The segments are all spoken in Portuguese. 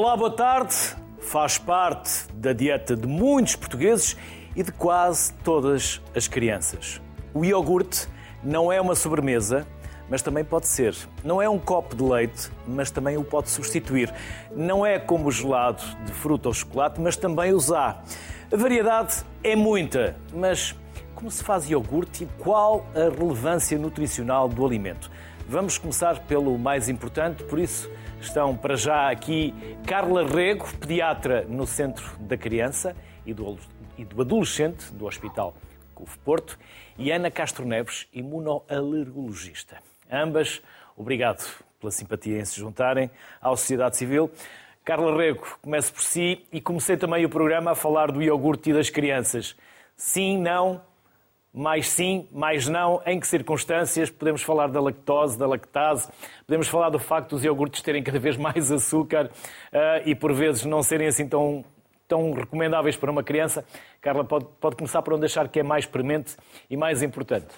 Olá, boa tarde. Faz parte da dieta de muitos portugueses e de quase todas as crianças. O iogurte não é uma sobremesa, mas também pode ser. Não é um copo de leite, mas também o pode substituir. Não é como o gelado de fruta ou chocolate, mas também os há. A variedade é muita, mas como se faz iogurte e qual a relevância nutricional do alimento? Vamos começar pelo mais importante, por isso estão para já aqui Carla Rego, pediatra no Centro da Criança e do, do Adolescente do Hospital CUF Porto, e Ana Castro Neves, imunoalergologista. Ambas, obrigado pela simpatia em se juntarem à sociedade civil. Carla Rego, comece por si e comecei também o programa a falar do iogurte e das crianças. Sim, não, mais sim, mais não, em que circunstâncias? Podemos falar da lactose, da lactase, podemos falar do facto dos iogurtes terem cada vez mais açúcar uh, e por vezes não serem assim tão, tão recomendáveis para uma criança. Carla, pode, pode começar por onde achar que é mais premente e mais importante.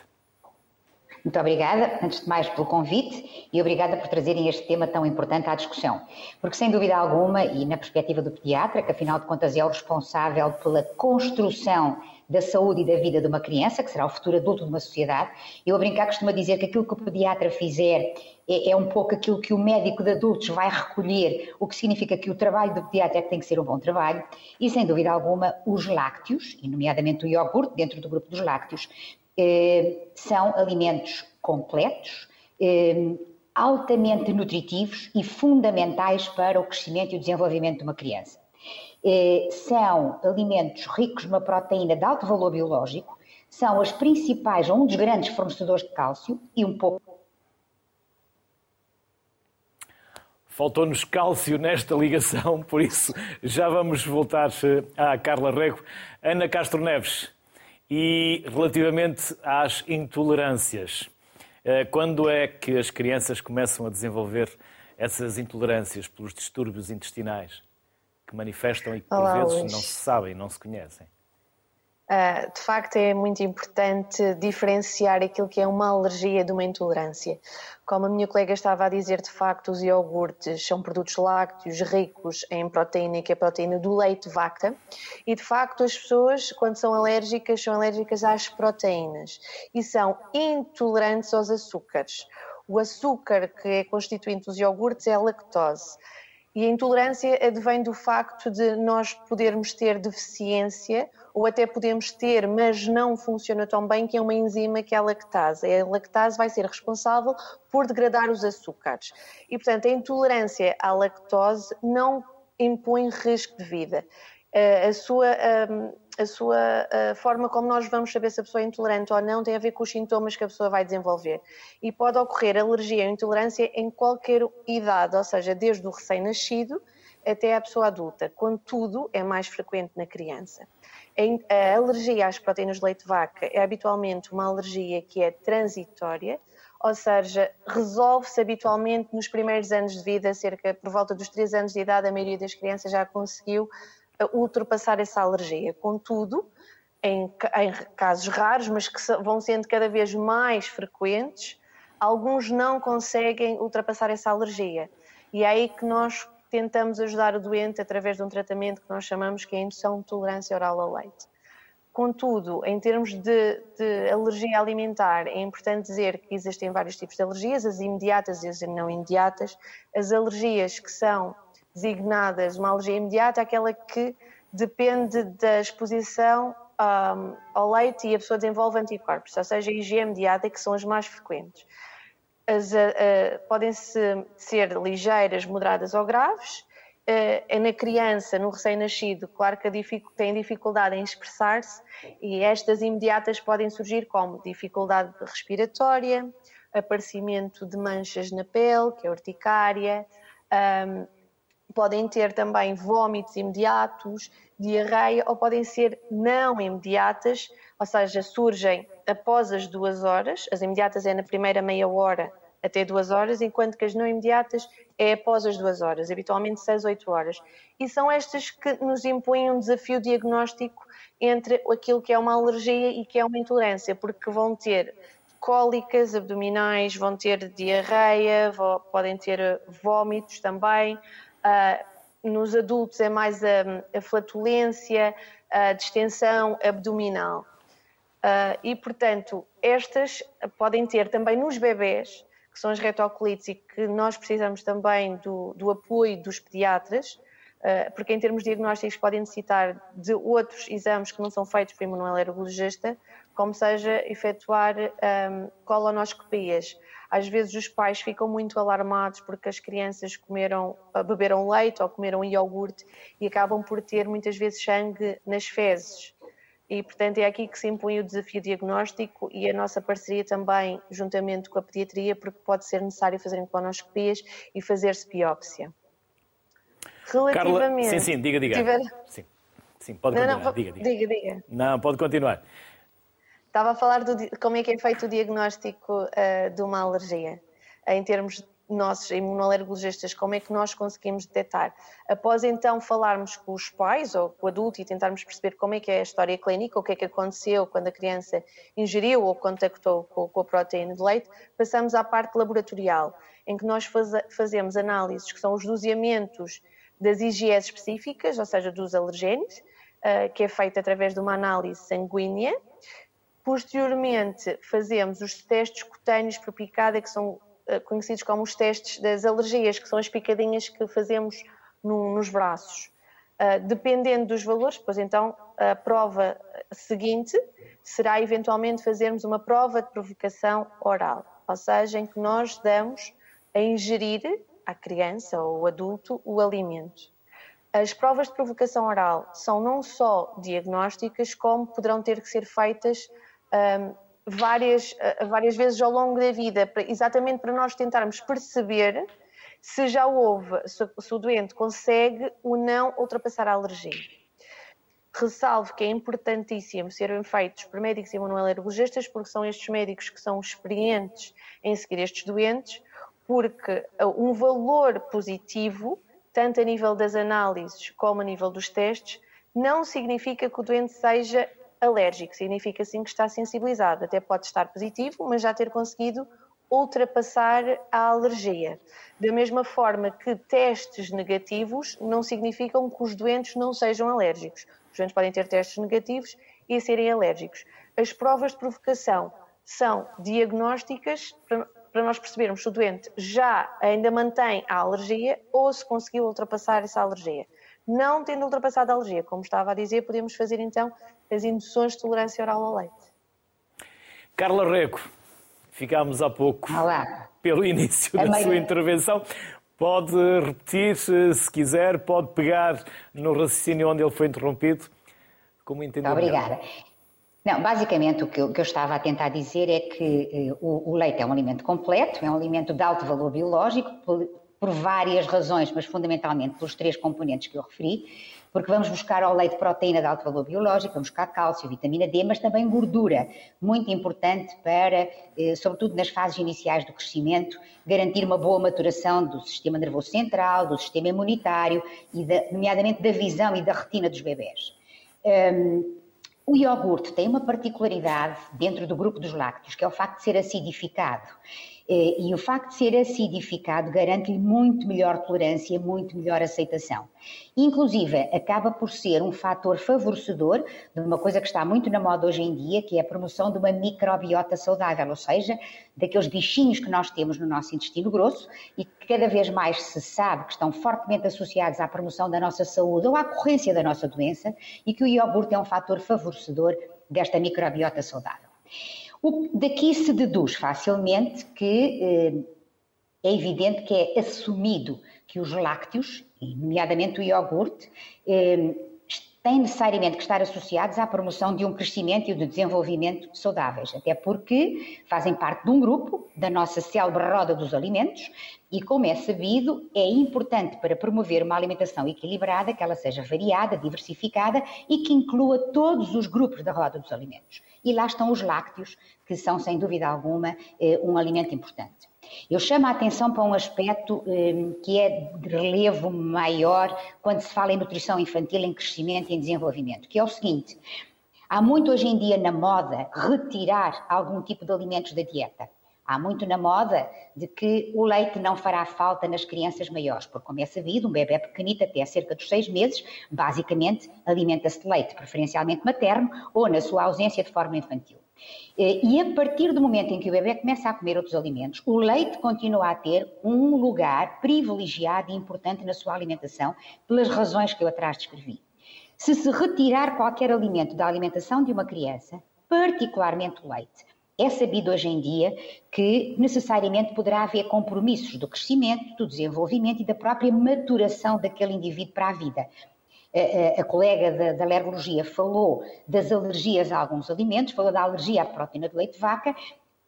Muito obrigada, antes de mais, pelo convite e obrigada por trazerem este tema tão importante à discussão. Porque, sem dúvida alguma, e na perspectiva do pediatra, que afinal de contas é o responsável pela construção da saúde e da vida de uma criança, que será o futuro adulto de uma sociedade, eu a brincar costumo dizer que aquilo que o pediatra fizer é, é, um pouco aquilo que o médico de adultos vai recolher, o que significa que o trabalho do pediatra é que tem que ser um bom trabalho, e sem dúvida alguma, os lácteos, e nomeadamente o iogurte, dentro do grupo dos lácteos, eh, são alimentos completos, eh, altamente nutritivos e fundamentais para o crescimento e o desenvolvimento de uma criança. Eh, são alimentos ricos numa proteína de alto valor biológico, são as principais, ou um dos grandes fornecedores de cálcio e um pouco. Faltou-nos cálcio nesta ligação, por isso já vamos voltar à Carla Rego. Ana Castro Neves, e relativamente às intolerâncias, eh, quando é que as crianças começam a desenvolver essas intolerâncias pelos distúrbios intestinais que manifestam e que por Olá, vezes Luís. não se sabem, não se conhecem? Uh, de facto, é muito importante diferenciar aquilo que é uma alergia de uma intolerância. Como a minha colega estava a dizer, de facto, os iogurtes são produtos lácteos ricos em proteína, que é a proteína do leite vaca, e de facto, as pessoas, quando são alérgicas, são alérgicas às proteínas e são intolerantes aos açúcares. O açúcar que é constituinte dos iogurtes é a lactose. E a intolerância advém do facto de nós podermos ter deficiência ou até podemos ter, mas não funciona tão bem, que é uma enzima que é a lactase. A lactase vai ser responsável por degradar os açúcares. E, portanto, a intolerância à lactose não impõe risco de vida. Eh, a sua, ehm, a sua a forma como nós vamos saber se a pessoa é intolerante ou não tem a ver com os sintomas que a pessoa vai desenvolver. E pode ocorrer alergia ou intolerância em qualquer idade, ou seja, desde o recém-nascido até a pessoa adulta. Contudo, é mais frequente na criança. A alergia às proteínas de leite de vaca é habitualmente uma alergia que é transitória, ou seja, resolve-se habitualmente nos primeiros anos de vida, cerca por volta dos 3 anos de idade, a maioria das crianças já conseguiu ultrapassar essa alergia. Contudo, em, em casos raros, mas que vão sendo cada vez mais frequentes, alguns não conseguem ultrapassar essa alergia. E é aí que nós tentamos ajudar o doente através de um tratamento que nós chamamos que é a indução de tolerância oral ao leite. Contudo, em termos de, de, alergia alimentar, é importante dizer que existem vários tipos de alergias, as imediatas e as não imediatas. As alergias que são designadas uma alergia imediata é aquela que depende da exposição um, ao leite e a pessoa desenvolve anticorpos, ou seja, a IgE imediata, que são as mais frequentes as, uh, podem -se ser ligeiras, moderadas ou graves. Uh, na criança, no recém-nascido, claro que dific tem dificuldade em expressar-se e estas imediatas podem surgir como dificuldade respiratória, aparecimento de manchas na pele, que é urticária, um, podem ter também vômitos imediatos, diarreia ou podem ser não imediatas, ou seja, surgem após as duas horas, as imediatas é na primeira meia hora até duas horas, enquanto que as não imediatas é após as duas horas, habitualmente seis, oito horas. E são estas que nos impõem um desafio diagnóstico entre aquilo que é uma alergia e que é uma intolerância, porque vão ter cólicas abdominais, vão ter diarreia, podem ter vômitos também, nos adultos é mais a, a flatulência, a distensão abdominal. Uh, e, portanto, estas podem ter também nos bebés, que são as retocolites e que nós precisamos também do, do apoio dos pediatras, porque em termos diagnósticos podem necessitar de outros exames que não são feitos por imunoalergologista, como seja efetuar um, colonoscopias. Às vezes os pais ficam muito alarmados porque as crianças comeram, beberam leite ou comeram iogurte e acabam por ter muitas vezes sangue nas fezes. E, portanto, é aqui que se impõe o desafio diagnóstico e a nossa parceria também, juntamente com a pediatria, porque pode ser necessário fazer colonoscopias e fazer-se biópsia. Relativamente... Carla, sim, sim, diga, diga. Tiver... Sim, sim, pode não, continuar, não, diga, diga. Diga, diga. Não, pode continuar. Estava a falar de como é que é feito o diagnóstico uh, de uma alergia, em termos nossos imunoalergologistas, como é que nós conseguimos detectar? Após então falarmos com os pais ou com o adulto e tentarmos perceber como é que é a história clínica, o que é que aconteceu quando a criança ingeriu ou contactou com, a proteína de leite, passamos à parte laboratorial, em que nós faz, fazemos análises que são os doseamentos das IgS específicas, ou seja, dos alergénios, uh, que é feita através de uma análise sanguínea, Posteriormente, fazemos os testes cutâneos por picada, que são eh, conhecidos como os testes das alergias, que são as picadinhas que fazemos no, nos braços. Uh, dependendo dos valores, pois então a prova seguinte será eventualmente fazermos uma prova de provocação oral, ou seja, em que nós damos a ingerir à criança ou adulto o alimento. As provas de provocação oral são não só diagnósticas, como poderão ter que ser feitas um, várias, uh, várias vezes ao longo da vida, exatamente para nós tentarmos perceber se já houve, se, se o doente consegue ou não ultrapassar a alergia. Ressalvo que é importantíssimo serem feitos por médicos imunoalergologistas, porque são estes médicos que são experientes em seguir estes doentes, porque uh, um valor positivo, tanto a nível das análises como a nível dos testes, não significa que o doente seja alérgico, significa sim que está sensibilizado. Até pode estar positivo, mas já ter conseguido ultrapassar a alergia. Da mesma forma que testes negativos não significam que os doentes não sejam alérgicos. Os doentes podem ter testes negativos e serem alérgicos. As provas de provocação são diagnósticas para, nós percebermos se o doente já ainda mantém a alergia ou se conseguiu ultrapassar essa alergia. Não tendo ultrapassado a alergia, como estava a dizer, podemos fazer então as induções de tolerância oral ao leite. Carla Reco, ficámos há pouco Olá. pelo início da sua intervenção. Pode repetir, se quiser, pode pegar no raciocínio onde ele foi interrompido, como entendeu. Obrigada. Não, basicamente o que, eu, que, eu, estava a tentar dizer é que eh, o, o, leite é um alimento completo, é um alimento de alto valor biológico, por várias razões, mas fundamentalmente pelos três componentes que eu referi, porque vamos buscar ao leite proteína de alto valor biológico, vamos buscar cálcio, vitamina D, mas também gordura, muito importante para, eh, sobretudo nas fases iniciais do crescimento, garantir uma boa maturação do sistema nervoso central, do sistema imunitário, e da, nomeadamente da visão e da retina dos bebés. Um, o iogurte tem uma particularidade dentro do grupo dos lácteos, que é o facto de ser acidificado. Eh, e o facto de ser acidificado garante-lhe muito melhor tolerância, muito melhor aceitação. Inclusive, acaba por ser um fator favorecedor de uma coisa que está muito na moda hoje em dia, que é a promoção de uma microbiota saudável, ou seja, daqueles bichinhos que nós temos no nosso intestino grosso e que cada vez mais se sabe que estão fortemente associados à promoção da nossa saúde ou à ocorrência da nossa doença e que o iogurte é um fator favorecedor desta microbiota saudável. O, daqui se deduz facilmente que eh, é evidente que é assumido que os lácteos, nomeadamente o iogurte, eh, têm necessariamente que estar associados à promoção de um crescimento e do desenvolvimento saudáveis, até porque fazem parte de um grupo da nossa célebre roda dos alimentos e, como é sabido, é importante para promover uma alimentação equilibrada, que ela seja variada, diversificada e que inclua todos os grupos da roda dos alimentos. E lá estão os lácteos, que são, sem dúvida alguma, eh, um alimento importante. Eu chamo a atenção para um aspecto eh, que é de relevo maior quando se fala em nutrição infantil, em crescimento em desenvolvimento, que é o seguinte: há muito hoje em dia na moda retirar algum tipo de alimentos da dieta. Há muito na moda de que o leite não fará falta nas crianças maiores, porque, como é sabido, um bebê pequenito até cerca dos seis meses, basicamente alimenta-se de leite, preferencialmente materno, ou na sua ausência de forma infantil. Eh, e a partir do momento em que o bebê começa a comer outros alimentos, o leite continua a ter um lugar privilegiado e importante na sua alimentação, pelas razões que eu atrás descrevi. Se se retirar qualquer alimento da alimentação de uma criança, particularmente o leite, é sabido hoje em dia que necessariamente poderá haver compromissos do crescimento, do desenvolvimento e da própria maturação daquele indivíduo para a vida. A, colega da, da alergologia falou das alergias a alguns alimentos, falou da alergia à proteína de leite de vaca,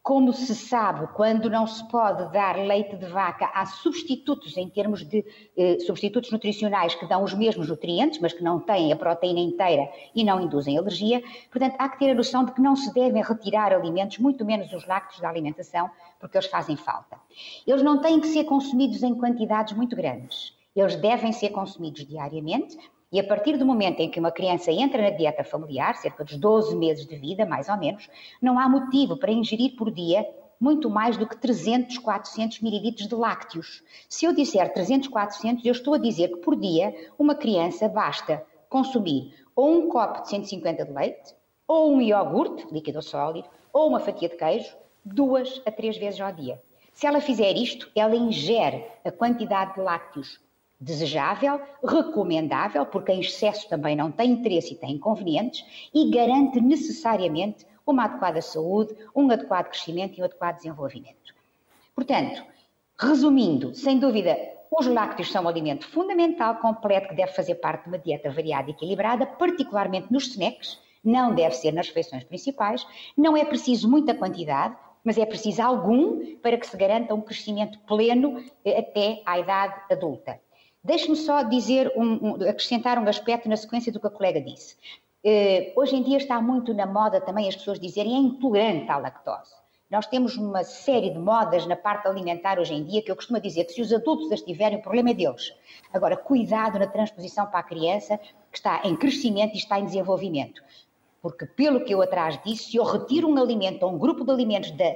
como se sabe, quando não se pode dar leite de vaca, há substitutos em termos de eh, substitutos nutricionais que dão os mesmos nutrientes, mas que não têm a proteína inteira e não induzem alergia. Portanto, há que ter a noção de que não se devem retirar alimentos, muito menos os lácteos da alimentação, porque eles fazem falta. Eles não têm que ser consumidos em quantidades muito grandes. Eles devem ser consumidos diariamente, e a partir do momento em que uma criança entra na dieta familiar, cerca dos 12 meses de vida, mais ou menos, não há motivo para ingerir por dia muito mais do que 300, 400 mililitros de lácteos. Se eu disser 300, 400, eu estou a dizer que por dia uma criança basta consumir ou um copo de 150 de leite, ou um iogurte, líquido ou sólido, ou uma fatia de queijo, duas a três vezes ao dia. Se ela fizer isto, ela ingere a quantidade de lácteos desejável, recomendável, porque em excesso também não tem interesse e tem inconvenientes, e garante necessariamente uma adequada saúde, um adequado crescimento e um adequado desenvolvimento. Portanto, resumindo, sem dúvida, os lácteos são um alimento fundamental, completo, que deve fazer parte de uma dieta variada e equilibrada, particularmente nos snacks, não deve ser nas refeições principais, não é preciso muita quantidade, mas é preciso algum para que se garanta um crescimento pleno eh, até à idade adulta. Deixe-me só dizer, um, um, acrescentar um aspecto na sequência do que a colega disse. Uh, hoje em dia está muito na moda também as pessoas dizerem é intolerante à lactose. Nós temos uma série de modas na parte alimentar hoje em dia que eu costumo dizer que se os adultos as tiverem, o problema é deles. Agora, cuidado na transposição para a criança que está em crescimento e está em desenvolvimento. Porque, pelo que eu atrás disse, se eu retiro um alimento ou um grupo de alimentos da,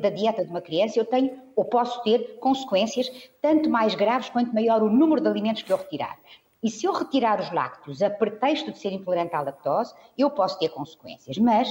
da, dieta de uma criança, eu tenho ou posso ter consequências tanto mais graves quanto maior o número de alimentos que eu retirar. E se eu retirar os lácteos a pretexto de ser intolerante à lactose, eu posso ter consequências. Mas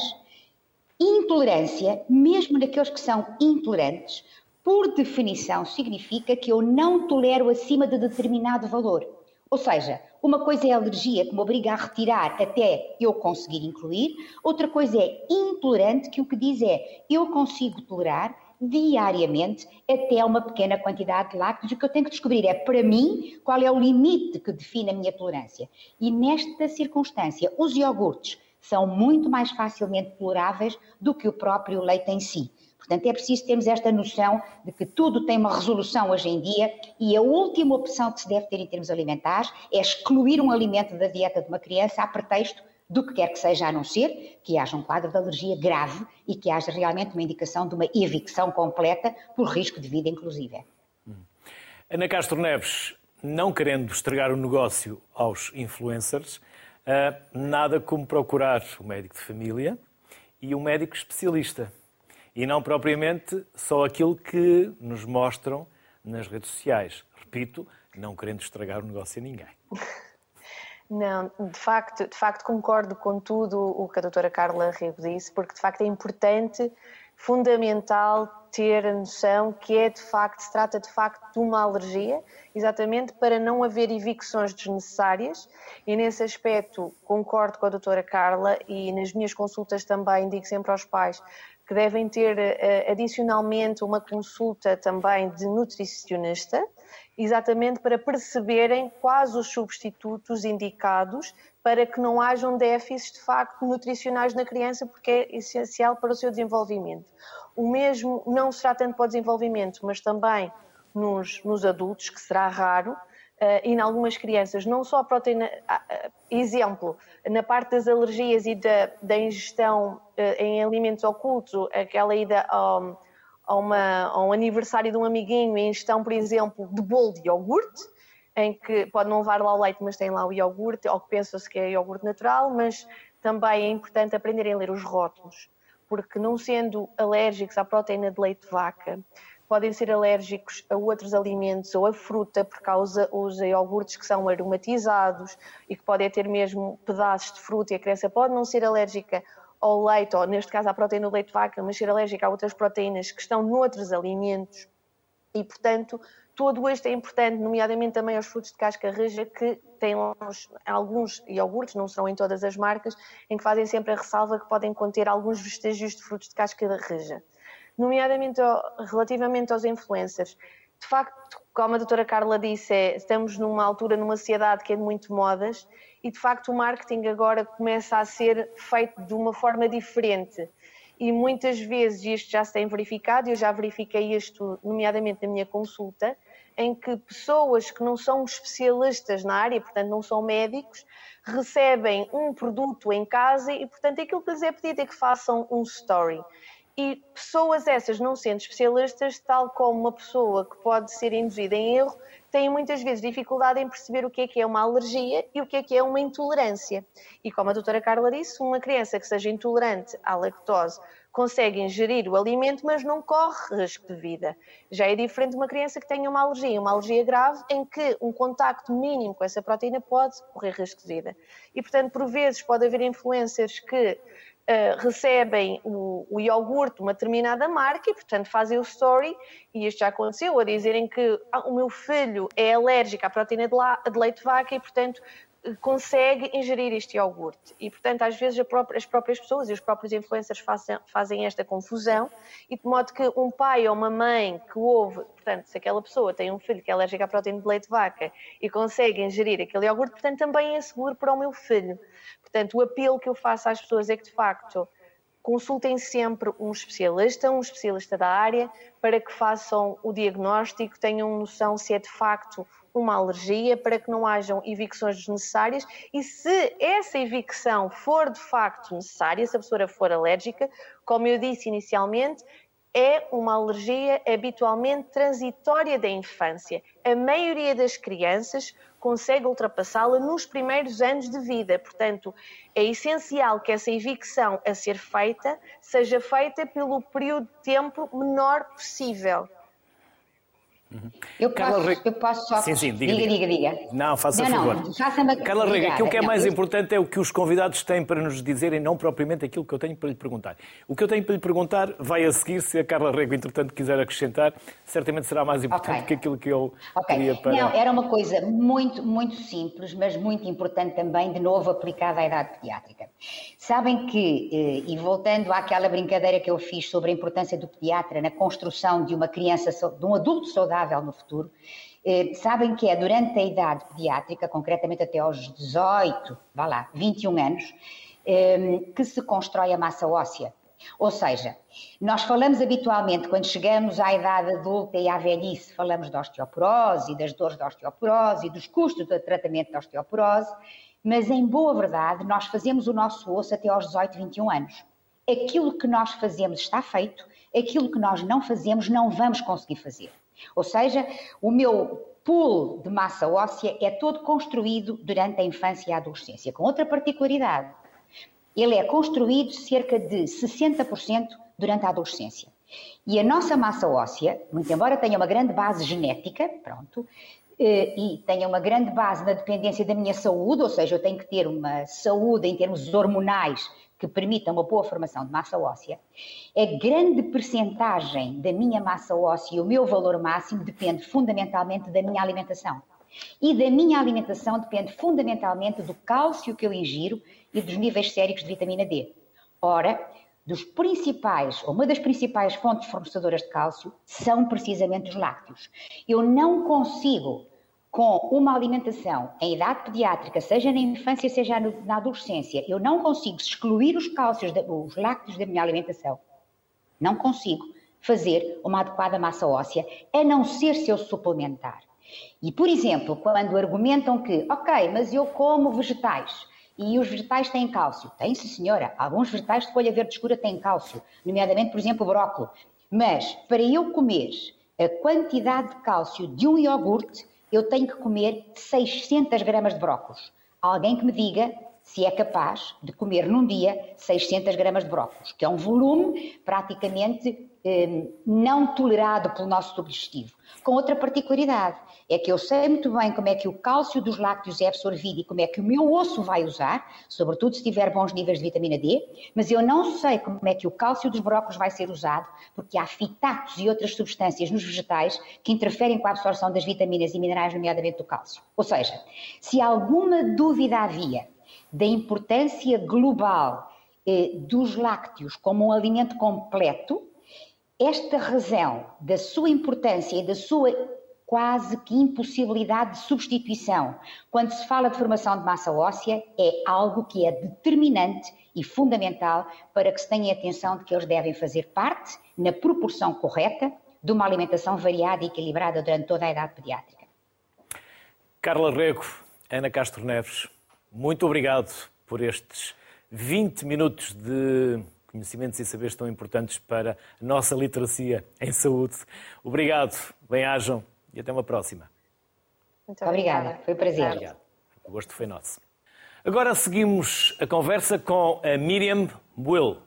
intolerância, mesmo naqueles que são intolerantes, por definição significa que eu não tolero acima de determinado valor. Ou seja, uma coisa é alergia que me obriga a retirar até eu conseguir incluir, outra coisa é intolerante, que o que diz é eu consigo tolerar diariamente até uma pequena quantidade de lácteos. O que eu tenho que descobrir é, para mim, qual é o limite que define a minha tolerância. E nesta circunstância, os iogurtes são muito mais facilmente toleráveis do que o próprio leite em si. Portanto, é preciso termos esta noção de que tudo tem uma resolução hoje em dia e a última opção que se deve ter em termos alimentares é excluir um alimento da dieta de uma criança a pretexto do que quer que seja, a não ser que haja um quadro de alergia grave e que haja realmente uma indicação de uma evicção completa por risco de vida, inclusive. Ana Castro Neves, não querendo estragar o negócio aos influencers, eh, nada como procurar o médico de família e um médico especialista e não propriamente só aquilo que nos mostram nas redes sociais. Repito, não querendo estragar o negócio a ninguém. Não, de facto, de facto concordo com tudo o que a doutora Carla Rego disse, porque de facto é importante, fundamental ter a noção que é de facto, se trata de facto de uma alergia, exatamente para não haver evicções desnecessárias e nesse aspecto concordo com a doutora Carla e nas minhas consultas também digo sempre aos pais que devem ter eh, adicionalmente uma consulta também de nutricionista, exatamente para perceberem quais os substitutos indicados para que não hajam déficits de facto nutricionais na criança, porque é essencial para o seu desenvolvimento. O mesmo não será tanto para o desenvolvimento, mas também nos, nos adultos, que será raro, Uh, e em algumas crianças, não só a proteína. Uh, exemplo, na parte das alergias e da, da ingestão uh, em alimentos ocultos, aquela ida a, uma, a, um aniversário de um amiguinho, a ingestão, por exemplo, de bolo de iogurte, em que pode não levar lá o leite, mas tem lá o iogurte, ou que pensa-se que é iogurte natural, mas também é importante aprenderem a ler os rótulos porque não sendo alérgicos à proteína de leite de vaca, podem ser alérgicos a outros alimentos ou a fruta por causa dos iogurtes que são aromatizados e que podem ter mesmo pedaços de fruta e a criança pode não ser alérgica ao leite, ou neste caso à proteína do leite de vaca, mas ser alérgica a outras proteínas que estão noutros alimentos. E, portanto, todo isto é importante, nomeadamente também aos frutos de casca rija, que têm alguns iogurtes, não serão em todas as marcas, em que fazem sempre a ressalva que podem conter alguns vestígios de frutos de casca rija nomeadamente relativamente aos influencers. De facto, como a doutora Carla disse, é, estamos numa altura, numa sociedade que é de muito modas e, de facto, o marketing agora começa a ser feito de uma forma diferente. E muitas vezes isto já se tem verificado, eu já verifiquei isto, nomeadamente na minha consulta, em que pessoas que não são especialistas na área, portanto não são médicos, recebem um produto em casa e, portanto, aquilo que lhes é pedido é que façam um story. E pessoas essas, não sendo especialistas, tal como uma pessoa que pode ser induzida em erro, têm muitas vezes dificuldade em perceber o que é que é uma alergia e o que é que é uma intolerância. E como a doutora Carla disse, uma criança que seja intolerante à lactose consegue ingerir o alimento, mas não corre risco de vida. Já é diferente de uma criança que tenha uma alergia, uma alergia grave, em que um contacto mínimo com essa proteína pode correr risco de vida. E, portanto, por vezes pode haver influências que Uh, recebem o, o iogurte de uma determinada marca e, portanto, fazem o story, e isto já aconteceu, a dizerem que ah, o meu filho é alérgico à proteína de, la, de leite de vaca e, portanto, consegue ingerir este iogurte. E, portanto, às vezes própria, as próprias pessoas e os próprios influencers fazem, fazem, esta confusão, e de modo que um pai ou uma mãe que ouve, portanto, se aquela pessoa tem um filho que é alérgico à proteína de leite de vaca e consegue ingerir aquele iogurte, portanto, também é seguro para o meu filho. Portanto, o apelo que eu faço às pessoas é que, de facto, consultem sempre um especialista, um especialista da área, para que façam o diagnóstico, tenham noção se é de facto uma alergia, para que não hajam evicções desnecessárias. E se essa evicção for de facto necessária, se a pessoa for alérgica, como eu disse inicialmente, é uma alergia habitualmente transitória da infância. A maioria das crianças consegue ultrapassá-la nos primeiros anos de vida. Portanto, é essencial que essa evicção a ser feita seja feita pelo período de tempo menor possível. Uhum. Eu, posso, eu posso só. Sim, sim, diga, diga, diga. diga. Não, faça não, favor. Não, faça Carla Rega, aquilo que é mais importante é o que os convidados têm para nos dizerem, não propriamente aquilo que eu tenho para lhe perguntar. O que eu tenho para lhe perguntar vai a seguir, se a Carla Rego, entretanto, quiser acrescentar, certamente será mais importante okay. que aquilo que eu okay. queria para. Não, era uma coisa muito, muito simples, mas muito importante também, de novo, aplicada à idade pediátrica. Sabem que, eh, e voltando àquela brincadeira que eu fiz sobre a importância do pediatra na construção de uma criança, de um adulto saudável no futuro, eh, sabem que é durante a idade pediátrica, concretamente até aos 18, vá lá, 21 anos, eh, que se constrói a massa óssea. Ou seja, nós falamos habitualmente, quando chegamos à idade adulta e à velhice, falamos da osteoporose das dores da osteoporose dos custos do tratamento da osteoporose, mas em boa verdade, nós fazemos o nosso osso até aos 18, 21 anos. Aquilo que nós fazemos está feito, aquilo que nós não fazemos não vamos conseguir fazer. Ou seja, o meu pool de massa óssea é todo construído durante a infância e a adolescência, com outra particularidade. Ele é construído cerca de 60% durante a adolescência. E a nossa massa óssea, muito embora tenha uma grande base genética, pronto, eh, e tenha uma grande base na dependência da minha saúde, ou seja, eu tenho que ter uma saúde em termos hormonais que permita uma boa formação de massa óssea, a grande percentagem da minha massa óssea e o meu valor máximo depende fundamentalmente da minha alimentação. E da minha alimentação depende fundamentalmente do cálcio que eu ingiro e dos níveis séricos de vitamina D. Ora, dos principais, ou uma das principais fontes fornecedoras de cálcio são precisamente os lácteos. Eu não consigo, com uma alimentação em idade pediátrica, seja na infância, seja na adolescência, eu não consigo excluir os cálcios, os lácteos da minha alimentação. Não consigo fazer uma adequada massa óssea, a não ser se eu suplementar. E, por exemplo, quando argumentam que, ok, mas eu como vegetais, e os vegetais têm cálcio? Tem, sim, senhora. Alguns vegetais de folha verde escura têm cálcio, nomeadamente, por exemplo, o brócolis. Mas para eu comer a quantidade de cálcio de um iogurte, eu tenho que comer 600 gramas de brócolis. Alguém que me diga se é capaz de comer num dia 600 gramas de brócolis, que é um volume praticamente eh, não tolerado pelo nosso tubo digestivo. Com outra particularidade, é que eu sei muito bem como é que o cálcio dos lácteos é absorvido e como é que o meu osso vai usar, sobretudo se tiver bons níveis de vitamina D, mas eu não sei como é que o cálcio dos brócolis vai ser usado, porque há fitatos e outras substâncias nos vegetais que interferem com a absorção das vitaminas e minerais, nomeadamente do cálcio. Ou seja, se alguma dúvida havia da importância global eh, dos lácteos como um alimento completo, esta razão da sua importância e da sua quase que impossibilidade de substituição quando se fala de formação de massa óssea é algo que é determinante e fundamental para que se tenha atenção de que eles devem fazer parte, na proporção correta, de uma alimentação variada e equilibrada durante toda a idade pediátrica. Carla Rego, Ana Castro Neves, muito obrigado por estes 20 minutos de conhecimentos e saberes tão importantes para a nossa literacia em saúde. Obrigado, bem-ajam e até uma próxima. Muito obrigada, foi um prazer. Obrigado. O gosto foi nosso. Agora seguimos a conversa com a Miriam Will,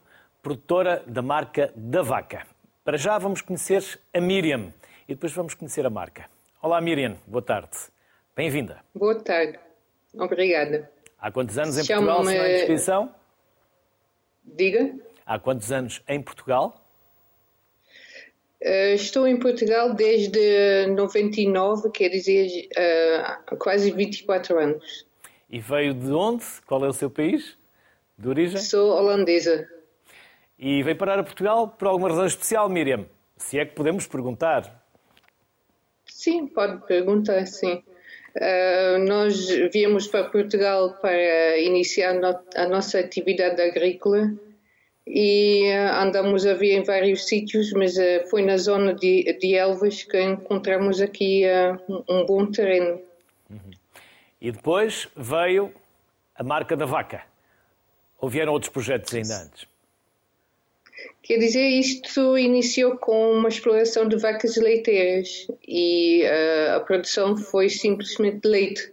produtora da marca da Vaca. Para já vamos conhecer a Miriam e depois vamos conhecer a marca. Olá Miriam, boa tarde. Bem-vinda. Boa tarde. Obrigada. Há quantos anos em Portugal, se não é? Diga. Há quantos anos em Portugal? Uh, estou em Portugal desde 99, quer dizer, uh, quase 24 anos. E veio de onde? Qual é o seu país de origem? Sou holandesa. E veio parar a Portugal por alguma razão especial, Miriam? Se é que podemos perguntar. Sim, pode perguntar, sim. Uh, nós viemos para Portugal para iniciar no, a nossa atividade agrícola e uh, andamos a ver em vários sítios, mas uh, foi na zona de, de Elvas que encontramos aqui um bom terreno. Uhum. E depois veio a marca da vaca. Ou vieram outros projetos ainda antes? Quer dizer, isto iniciou com uma exploração de vacas leiteiras e uh, a produção foi simplesmente leite.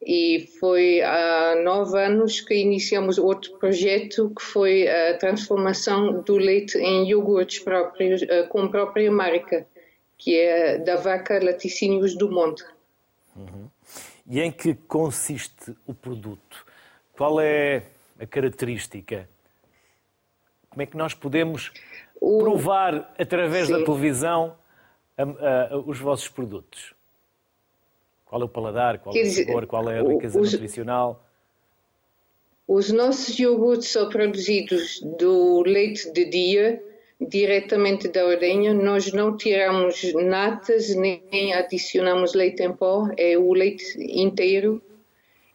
E foi há nove anos que iniciamos outro projeto que foi a transformação do leite em iogurtes próprios, uh, com própria marca, que é da vaca Laticínios do Monte. Uhum. E em que consiste o produto? Qual é a característica como é que nós podemos o... provar através Sim. da televisão a, a, os vossos produtos? Qual é o paladar, qual é o sabor, qual é a riqueza os... nutricional? Os nossos iogurtes são produzidos do leite de dia, diretamente da ordenha. Nós não tiramos natas nem adicionamos leite em pó, é o leite inteiro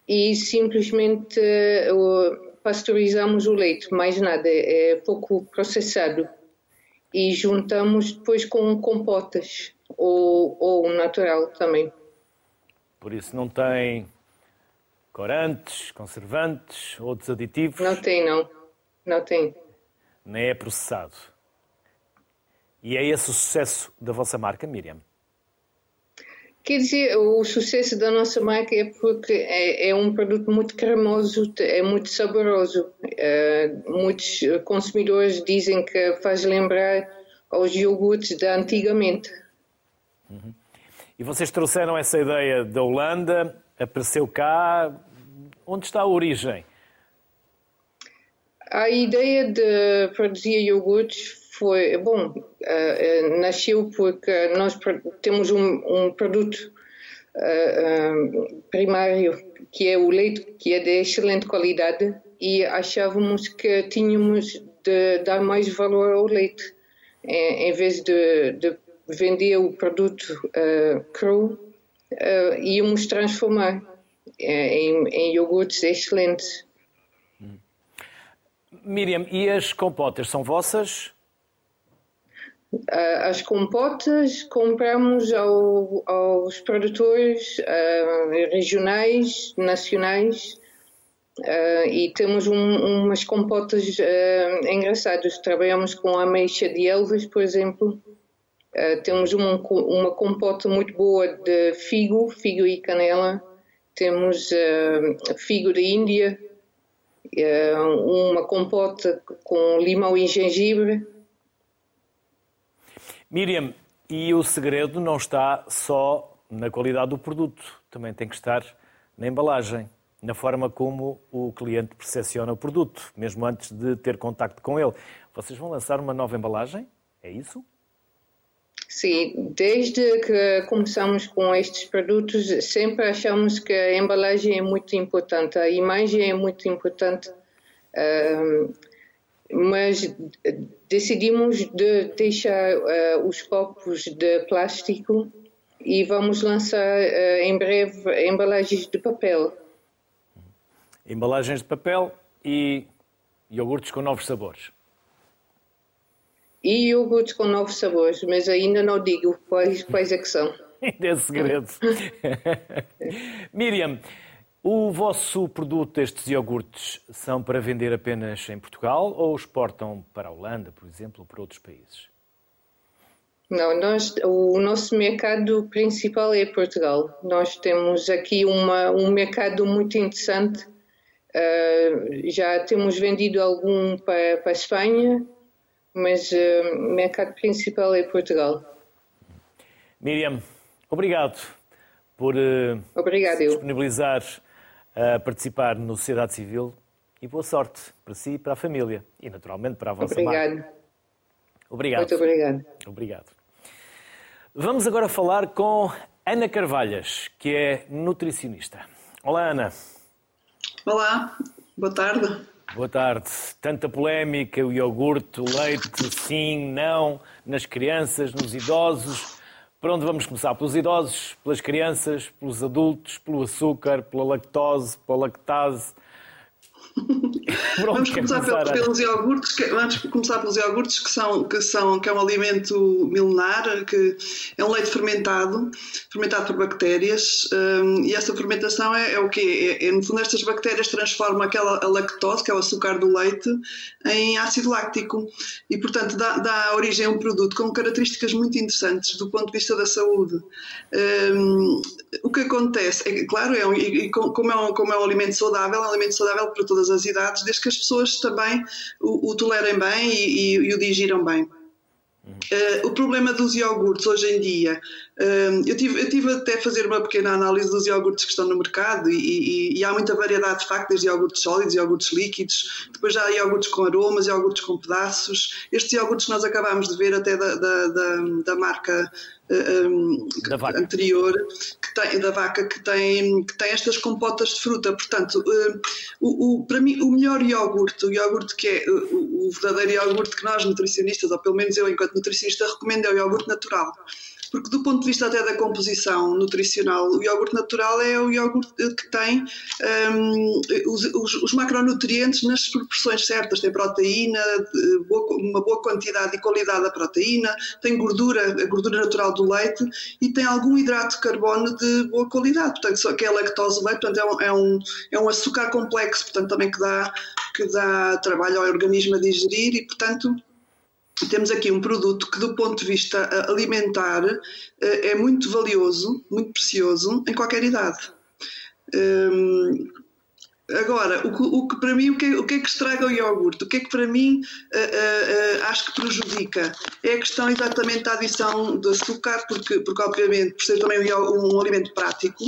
e simplesmente uh, pasteurizamos o leite, mais nada, é pouco processado. E juntamos depois com compotas ou, ou natural também. Por isso não tem corantes, conservantes, outros aditivos? Não tem, não. Não tem. Nem é processado. E é esse o sucesso da vossa marca, Miriam? Quer dizer, o sucesso da nossa marca é porque é, é um produto muito cremoso, é muito saboroso. Uh, muitos consumidores dizem que faz lembrar aos iogurtes de antigamente. Uhum. E vocês trouxeram essa ideia da Holanda, apareceu cá. Onde está a origem? A ideia de produzir iogurtes foi, bom, uh, nasceu porque nós temos um, um produto uh, primário que é o leite, que é de excelente qualidade e achávamos que tínhamos de dar mais valor ao leite. Em, em vez de, de, vender o produto cru, íamos transformar em, em iogurtes excelentes. Miriam, e as compotas são vossas? Uh, as compotas compramos ao, aos produtores uh, regionais, nacionais, uh, e temos um, umas compotas engraçadas. Trabalhamos com ameixa de Elvas, por exemplo. temos uma, uma compota muito boa de figo, figo e canela. Temos figo da Índia, uma compota com limão e gengibre. Miriam, e o segredo não está só na qualidade do produto, também tem que estar na embalagem, na forma como o cliente percepciona o produto, mesmo antes de ter contacto com ele. Vocês vão lançar uma nova embalagem? É isso? Sim, desde que começamos com estes produtos, sempre achamos que a embalagem é muito importante, a imagem é muito importante, mas decidimos de deixar uh, os copos de plástico e vamos lançar uh, em breve embalagens de papel. Embalagens de papel e iogurtes com novos sabores e iogurtes com novos sabores, mas ainda não digo quais, quais é que são. Ainda é segredo. Miriam, o vosso produto, estes iogurtes, são para vender apenas em Portugal ou exportam para a Holanda, por exemplo, ou para outros países? Não, nós, o nosso mercado principal é Portugal. Nós temos aqui uma, um mercado muito interessante. Uh, já temos vendido algum para, para a Espanha, mas uh, o mercado principal é Portugal. Miriam, obrigado por uh, obrigado, disponibilizar a participar no Sociedade Civil e boa sorte para si e para a família e naturalmente para a vossa Obrigado. marca. Obrigado. Muito obrigado. Obrigado. Vamos agora falar com Ana Carvalhas, que é nutricionista. Olá, Ana. Olá, boa tarde. Boa tarde. Tanta polémica, o iogurte, o leite, sim, não, nas crianças, nos idosos. Por onde vamos começar? Pelos idosos, pelas crianças, pelos adultos, pelo açúcar, pela lactose, pela lactase. vamos começar, pelos iogurtes, que, vamos começar pelos iogurtes que são, que são que é um alimento milenar, que é um leite fermentado, fermentado por bactérias, um, e essa fermentação é, é o quê? É, é, no fundo estas bactérias transformam aquela a lactose, que é o açúcar do leite, em ácido láctico e portanto dá, dá origem a um produto com características muito interessantes do ponto de vista da saúde. Um, o que acontece, é claro, é um, e, como, é um, como é um alimento saudável, é um alimento saudável para todas as idades, desde que as pessoas também o, o tolerem bem e, e, e o digiram bem. Uh, o problema dos iogurtes hoje em dia, uh, eu, tive, eu tive até a fazer uma pequena análise dos iogurtes que estão no mercado e, e, e há muita variedade de facto, desde iogurtes sólidos, iogurtes líquidos, depois já há iogurtes com aromas, iogurtes com pedaços. Estes iogurtes nós acabámos de ver até da, da, da, da marca um, anterior que tem, da vaca que tem, que tem estas compotas de fruta. Portanto, uh, o, o, para mim, o melhor iogurte, o iogurte que é o, o verdadeiro iogurte que nós nutricionistas, ou pelo menos eu enquanto nutricionista, recomendo é o iogurte natural porque do ponto de vista até da composição nutricional, o iogurte natural é o iogurte que tem um, os, os, macronutrientes nas proporções certas, tem proteína, uma boa quantidade e qualidade da proteína, tem gordura, a gordura natural do leite e tem algum hidrato de carbono de boa qualidade, portanto, só que é lactose leite, portanto, é um, é um, é um açúcar complexo, portanto, também que dá, que dá trabalho ao organismo a digerir e, portanto, temos aqui um produto que, do ponto de vista eh, alimentar, eh, é muito valioso, muito precioso, em qualquer idade. Agora, o que, o que, para mim, o que, é, o que é que estraga o iogurte? O que é que para mim uh, uh, uh, acho que prejudica? É a questão exatamente da adição de açúcar, porque, porque obviamente, por ser também um, um alimento prático,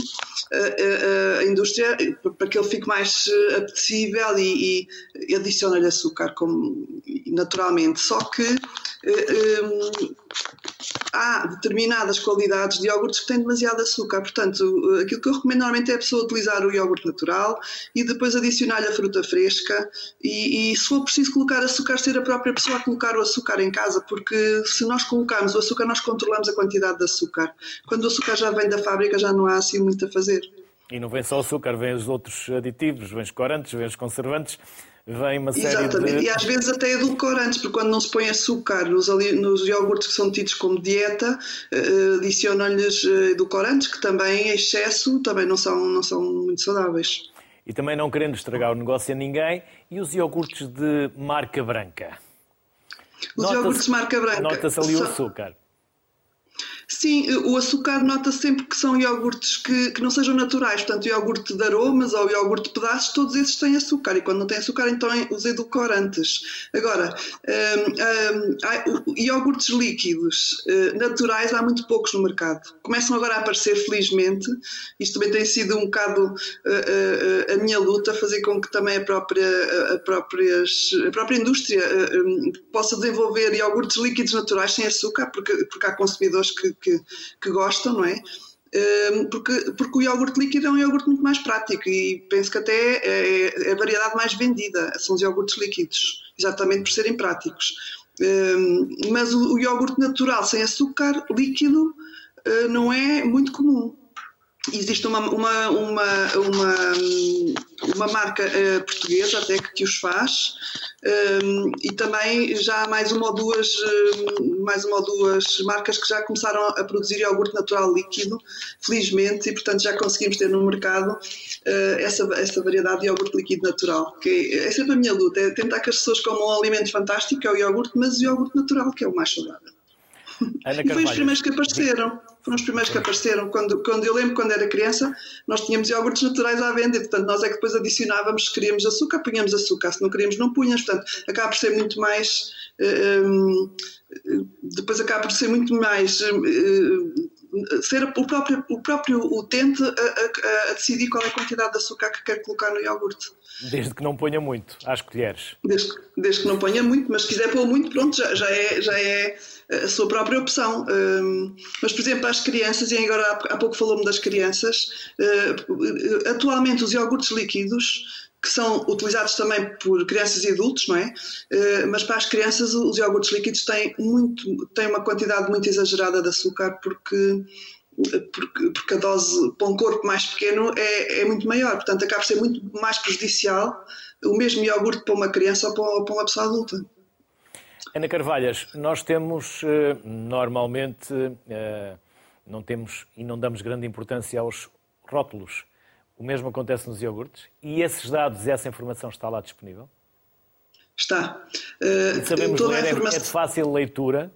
a indústria, para que ele fique mais apetecível e, e adiciona-lhe açúcar como, naturalmente. Só que um, há determinadas qualidades de iogurtes que têm demasiado açúcar. Portanto, aquilo que eu recomendo normalmente é a pessoa utilizar o iogurte natural e depois adicionar-lhe a fruta fresca e, e, se for preciso colocar açúcar, ser a própria pessoa a colocar o açúcar em casa, porque se nós colocarmos o açúcar, nós controlamos a quantidade de açúcar. Quando o açúcar já vem da fábrica, já não há assim muito a fazer. E não vem só o açúcar, vem os outros aditivos, vem os corantes, vem os conservantes vem uma série Exatamente. de... e às vezes até edulcorantes, porque quando não se põe açúcar nos, nos iogurtes que são tidos como dieta, uh, adicionam-lhes uh, edulcorantes, que também em excesso também não são, não são muito saudáveis. E também não querendo estragar o negócio a ninguém, e os iogurtes de marca branca? Os iogurtes de marca branca. Nota-se ali o açúcar. Sim, o açúcar nota sempre que são iogurtes que, que não sejam naturais, portanto, iogurte de aromas ou iogurte de pedaços, todos esses têm açúcar, e quando não têm açúcar, então é os edulcorantes. Agora, um, um, iogurtes líquidos uh, naturais há muito poucos no mercado. Começam agora a aparecer, felizmente, isto também tem sido um bocado uh, uh, a minha luta, fazer com que também a própria, a próprias, a própria indústria um, possa desenvolver iogurtes líquidos naturais sem açúcar, porque, porque há consumidores que que, que gostam, não é? Hum, porque, porque o iogurte líquido é um iogurte muito mais prático e penso que até é, é a variedade mais vendida, são os iogurtes líquidos, exatamente por serem práticos. Hum, mas o, iogurte natural sem açúcar líquido hum, não é muito comum existe uma, uma, uma, uma, uma marca uh, portuguesa até que, que os faz um, e também já há mais uma ou duas mais uma ou duas marcas que já começaram a produzir iogurte natural líquido felizmente e portanto já conseguimos ter no mercado uh, essa, essa variedade de iogurte líquido natural que é, é sempre a minha luta, é tentar que as pessoas comam um alimento fantástico que é o iogurte, mas o iogurte natural que é o mais saudável e foi os primeiros que apareceram. Foram os primeiros que apareceram. Quando, quando eu lembro, quando era criança, nós tínhamos iogurtes naturais à venda, e, portanto, nós é que depois adicionávamos, se queríamos açúcar, punhamos açúcar, se não queríamos, não punhamos. Portanto, acaba por ser muito mais. Uh, depois acaba por ser muito mais. Uh, ser o próprio, o próprio utente a, a, a, decidir qual é a quantidade de açúcar que quer colocar no iogurte. Desde que não ponha muito, às colheres. Desde, desde que não ponha muito, mas se quiser pôr muito, pronto, já, já, é, já é a sua própria opção. Um, mas, por exemplo, as crianças, e agora há, pouco falou-me das crianças, uh, atualmente os iogurtes líquidos que são utilizados também por crianças e adultos, não é? Uh, mas para as crianças os iogurtes líquidos têm, muito, têm uma quantidade muito exagerada de açúcar porque porque, porque, a dose para um corpo mais pequeno é, é, muito maior, portanto acaba por ser muito mais prejudicial o mesmo iogurte para uma criança ou para, para uma pessoa adulta. Ana Carvalhas, nós temos eh, normalmente eh, não temos e não damos grande importância aos rótulos. O mesmo acontece nos iogurtes e esses dados, essa informação está lá disponível? Está. Uh, sabemos ler, informação... é de fácil leitura.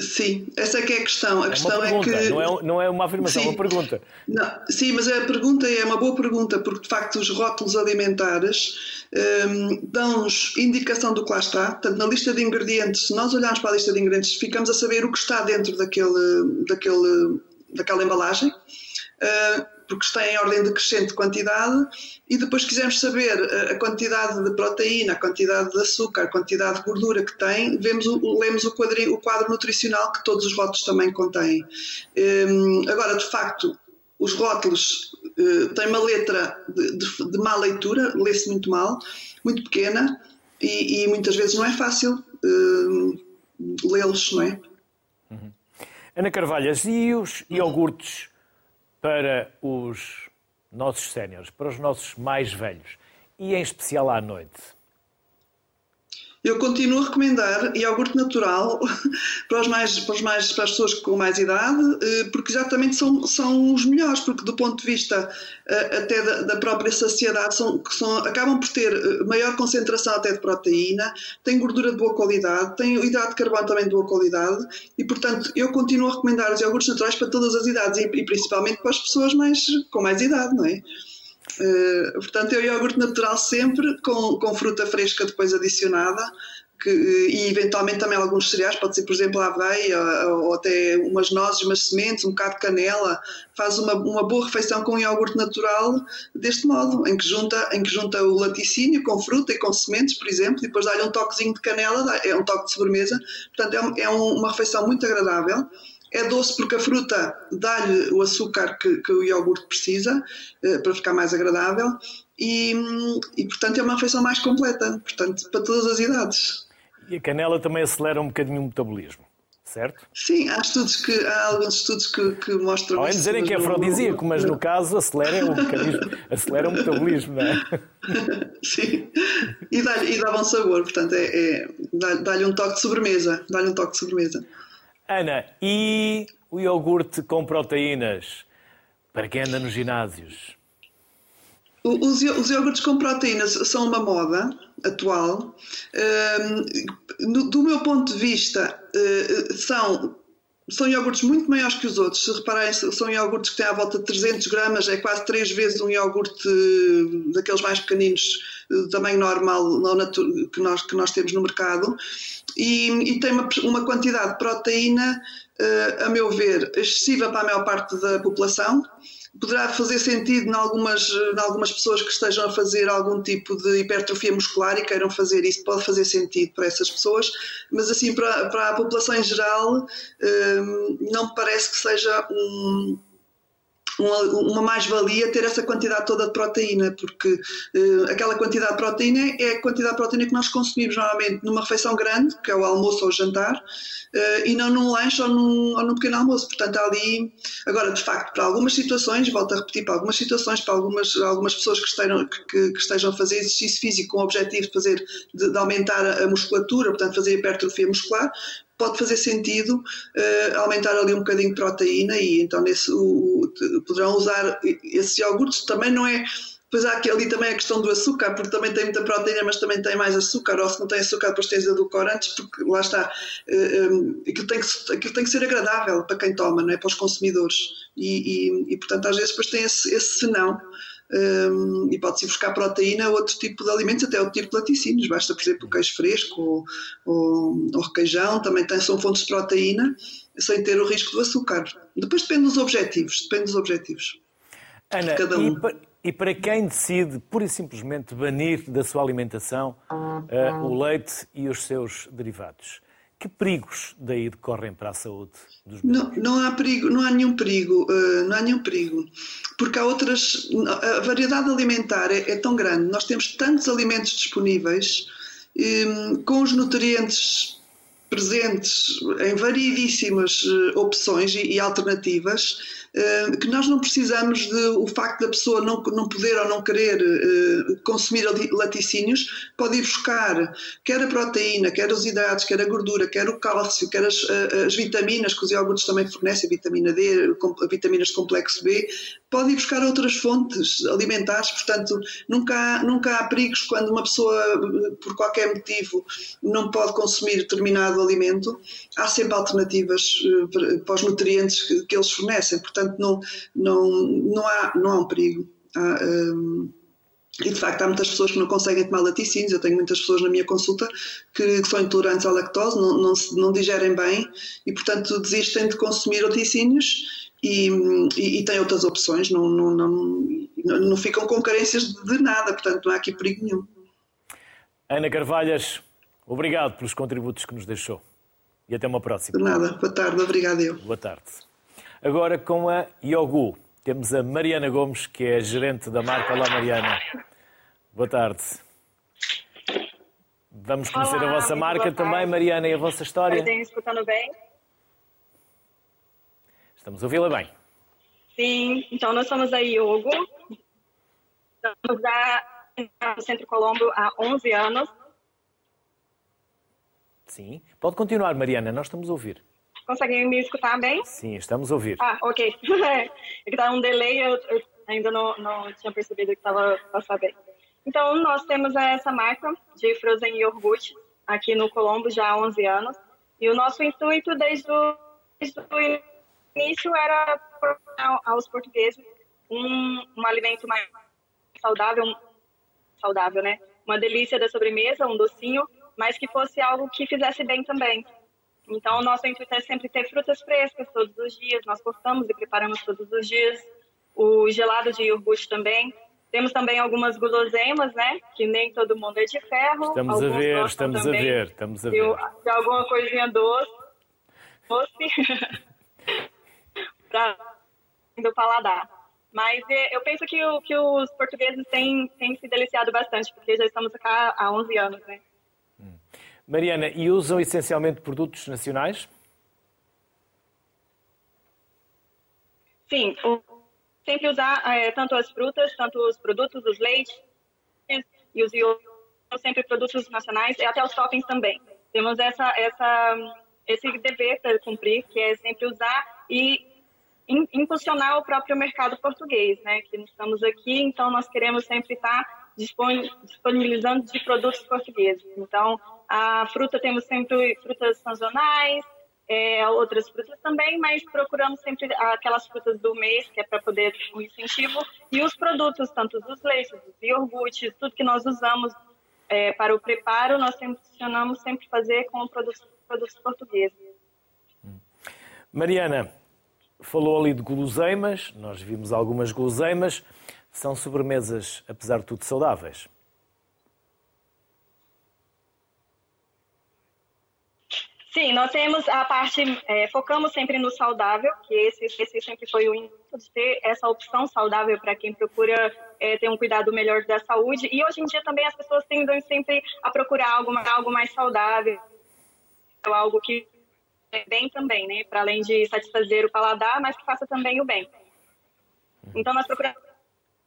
Sim, essa é que é a questão. A é questão é que. Não é, não é uma afirmação, é uma pergunta. Não, sim, mas a pergunta é uma boa pergunta, porque de facto os rótulos alimentares um, dão-nos indicação do que lá está. Portanto, na lista de ingredientes, se nós olharmos para a lista de ingredientes, ficamos a saber o que está dentro daquele, daquele, daquela embalagem. Uh, porque está em ordem decrescente quantidade, e depois quisermos saber a quantidade de proteína, a quantidade de açúcar, a quantidade de gordura que tem, vemos lemos o, quadro, o quadro nutricional que todos os rótulos também contêm. Um, agora, de facto, os rótulos uh, têm uma letra de, de, de má leitura, lê-se muito mal, muito pequena, e, e, muitas vezes não é fácil uh, lê-los, não é? Uhum. Ana Carvalhas, e os iogurtes para os nossos séniores, para os nossos mais velhos e em especial à noite? Eu continuo a recomendar iogurte natural para, os mais, para, os mais, para as pessoas com mais idade, eh, porque exatamente são, são os melhores, porque do ponto de vista eh, até da, da própria saciedade, são, são, acabam por ter eh, maior concentração até de proteína, têm gordura de boa qualidade, têm hidrato de carbono também de boa qualidade, e portanto eu continuo a recomendar os iogurtes naturais para todas as idades, e, e principalmente para as pessoas mais, com mais idade, não é? Uh, portanto, é o iogurte natural sempre, com, com fruta fresca depois adicionada, que, e eventualmente também alguns cereais, pode ser, por exemplo, a aveia, ou, ou até umas nozes, umas sementes, um bocado de canela. Faz uma, uma boa refeição com iogurte natural deste modo, em que, junta, em que junta o laticínio com fruta e com sementes, por exemplo, e depois dá-lhe um toquezinho de canela, é um toque de sobremesa. Portanto, é, é um, uma refeição muito agradável é doce porque a fruta dá-lhe o açúcar que, que, o iogurte precisa eh, para ficar mais agradável e, e, portanto, é uma refeição mais completa, portanto, para todas as idades. E a canela também acelera um bocadinho o metabolismo, certo? Sim, há estudos que há alguns estudos que, que mostram. De dizerem que é afrodisíaco, mas no caso acelera o, acelera o metabolismo, não é? Sim, e dá-lhe dá bom sabor, portanto, é, é dá-lhe um toque de sobremesa, dá-lhe um toque de sobremesa. Ana, e o iogurte com proteínas para quem anda nos ginásios? Os, os iogurtes com proteínas são uma moda atual. Um, do meu ponto de vista, uh, são são iogurtes muito maiores que os outros. Se repararem, são iogurtes que têm à volta de 300 gramas, é quase três vezes um iogurte daqueles mais pequeninos, de tamanho normal que nós, que nós temos no mercado. E, e tem uma, uma, quantidade de proteína, a meu ver, excessiva para a maior parte da população poderá fazer sentido em algumas, em algumas pessoas que estejam a fazer algum tipo de hipertrofia muscular e queiram fazer isso, pode fazer sentido para essas pessoas, mas assim para, para a população em geral hum, não me parece que seja um uma, uma mais-valia ter essa quantidade toda de proteína, porque uh, aquela quantidade de proteína é a quantidade de proteína que nós consumimos normalmente numa refeição grande, que é o almoço ou o jantar, uh, e não num lanche ou num, ou num pequeno almoço. Portanto, ali. Agora, de facto, para algumas situações, volto a repetir, para algumas situações, para algumas, algumas pessoas que estejam, que, que estejam a fazer exercício físico com o objetivo de, fazer, de, de aumentar a musculatura, portanto, fazer hipertrofia muscular, pode fazer sentido uh, aumentar ali um bocadinho de proteína e então nesse, o, o, poderão usar esses iogurtes. Também não é. Pois há aqui ali também a questão do açúcar, porque também tem muita proteína, mas também tem mais açúcar, ou se não tem açúcar, depois tens edulcorantes, porque lá está, uh, eh, um, eh, aquilo, tem que, aquilo tem que ser agradável para quem toma, não é? para os consumidores. E, e, e portanto, às vezes depois tem esse, esse senão um, e pode-se buscar proteína ou outro tipo de alimentos, até outro tipo de laticínios. Basta, por exemplo, o queijo fresco ou, ou, ou requeijão, também tem, são fontes de proteína, sem ter o risco do açúcar. Depois depende dos objetivos, depende dos objetivos. Ana, cada um. e, para, e para quem decide pura e simplesmente banir da sua alimentação uh, o leite e os seus derivados, que perigos daí decorrem para a saúde dos não, não há perigo, não há nenhum perigo, uh, não há nenhum perigo, porque há outras, a variedade alimentar é, é tão grande, nós temos tantos alimentos disponíveis ehm, com os nutrientes presentes em variedíssimas eh, opções e, e alternativas eh, que nós não precisamos de o facto da pessoa não, não poder ou não querer uh, consumir laticínios, pode ir buscar quer a proteína, quer os hidratos, quer a gordura, quer o cálcio, quer as, uh, as vitaminas que os iogurtes também fornecem, vitamina D, vitaminas de complexo B, pode ir buscar outras fontes alimentares, portanto, nunca há, nunca há perigos quando uma pessoa, por qualquer motivo, não pode consumir determinado alimento, há sempre alternativas para os nutrientes que, que eles fornecem, portanto, portanto não, não, não, há, não há um perigo. Há, um, e de facto há muitas pessoas que não conseguem tomar laticínios, eu tenho muitas pessoas na minha consulta que, são intolerantes à lactose, não, não, não digerem bem e portanto desistem de consumir laticínios e, e, e têm outras opções, não, não, não, não ficam com carências de nada, portanto não há aqui perigo nenhum. Ana Carvalhas, obrigado pelos contributos que nos deixou e até uma próxima. De nada, boa tarde, obrigado eu. Boa tarde. Agora com a Yogu. Temos a Mariana Gomes, que é a gerente da marca. Olá, Mariana. Boa tarde. Vamos conhecer Olá, a vossa marca também, Mariana, e a vossa história. Estão escutando bem? Estamos a ouvi-la bem. Sim, então nós somos a Yogo. Estamos no Centro Colombo há 11 anos. Sim. Pode continuar, Mariana, nós estamos a ouvir. Conseguem me escutar bem? Sim, estamos ouvir. Ah, ok. é que tá um delay, eu, eu ainda não, não, tinha percebido que estava passando bem. Então, nós temos essa marca de Frozen Yogurt aqui no Colombo já há 11 anos. E o nosso intuito desde o, desde o início era aos portugueses um, um alimento mais saudável, saudável, né? Uma delícia da sobremesa, um docinho, mas que fosse algo que fizesse bem também. Então, o nosso intuito é sempre ter frutas frescas todos os dias. Nós cortamos e preparamos todos os dias. O gelado de iogurte também. Temos também algumas guloseimas, né? Que nem todo mundo é de ferro. Estamos Alguns a ver, estamos também. a ver, estamos a ver. De, alguma coisinha doce. Doce. para do paladar. Mas é, eu penso que, o, que os portugueses têm, têm se deliciado bastante, porque já estamos cá há 11 anos, né? Mariana, e usam essencialmente produtos nacionais? Sim, sempre usar é, tanto as frutas, tanto os produtos, os leites e os sempre produtos nacionais e até os toppings também. Temos essa, essa, esse dever para cumprir, que é sempre usar e impulsionar o próprio mercado português, né? Que estamos aqui, então nós queremos sempre estar disponibilizando de produtos portugueses. Então, a fruta temos sempre frutas sazonais, é, outras frutas também, mas procuramos sempre aquelas frutas do mês, que é para poder um incentivo, e os produtos, tanto dos leites, dos iogurtes, tudo que nós usamos é, para o preparo, nós tencionamos sempre fazer com produtos, produtos portugueses. Mariana, falou ali de guloseimas, nós vimos algumas guloseimas, são sobremesas, apesar de tudo, saudáveis. Sim, nós temos a parte, é, focamos sempre no saudável, que esse, esse sempre foi o intuito de ter essa opção saudável para quem procura é, ter um cuidado melhor da saúde. E hoje em dia também as pessoas tendem sempre a procurar algo, algo mais saudável, algo que é bem também, né? Para além de satisfazer o paladar, mas que faça também o bem. Então nós procuramos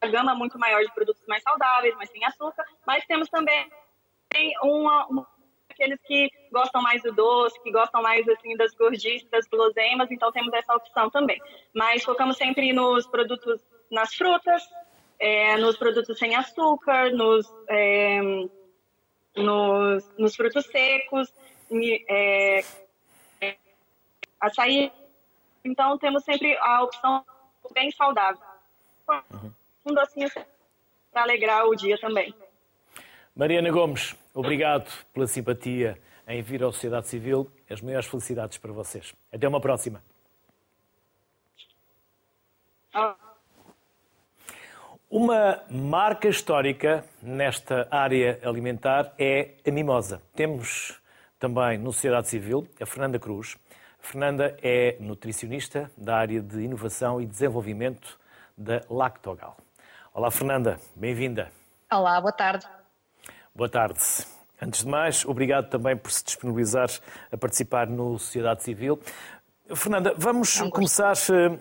uma gama muito maior de produtos mais saudáveis, mas sem açúcar, mas temos também uma, uma aqueles que gostam mais do doce, que gostam mais assim das gordices, das guloseimas, então temos essa opção também. Mas focamos sempre nos produtos, nas frutas, é, nos produtos sem açúcar, nos, é, nos, nos, frutos secos, é, açaí. Então temos sempre a opção bem saudável. Uhum. Um docinho para alegrar o dia também. Mariana Gomes, obrigado pela simpatia em vir à Sociedade Civil. As maiores felicidades para vocês. Até uma próxima. Uma marca histórica nesta área alimentar é a Mimosa. Temos também no Sociedade Civil a Fernanda Cruz. A Fernanda é nutricionista da área de inovação e desenvolvimento da Lactogal. Olá, Fernanda, bem-vinda. Olá, boa tarde. Boa tarde. Antes de mais, obrigado também por se disponibilizar a participar no Sociedade Civil. Fernanda, vamos Não começar. Eh,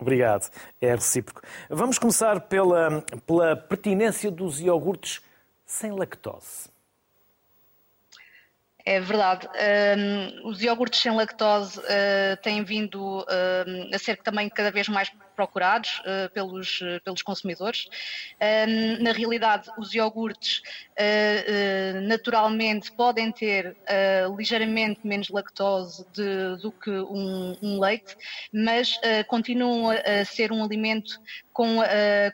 obrigado, é recíproco. Vamos começar pela, pela pertinência dos iogurtes sem lactose. É verdade. Um, os iogurtes sem lactose uh, têm vindo uh, a ser também cada vez mais procurados uh, pelos, pelos consumidores. Um, na realidade, os iogurtes naturalmente podem ter ligeiramente menos lactose de, do que um, um leite, mas continuam a, ser um alimento com,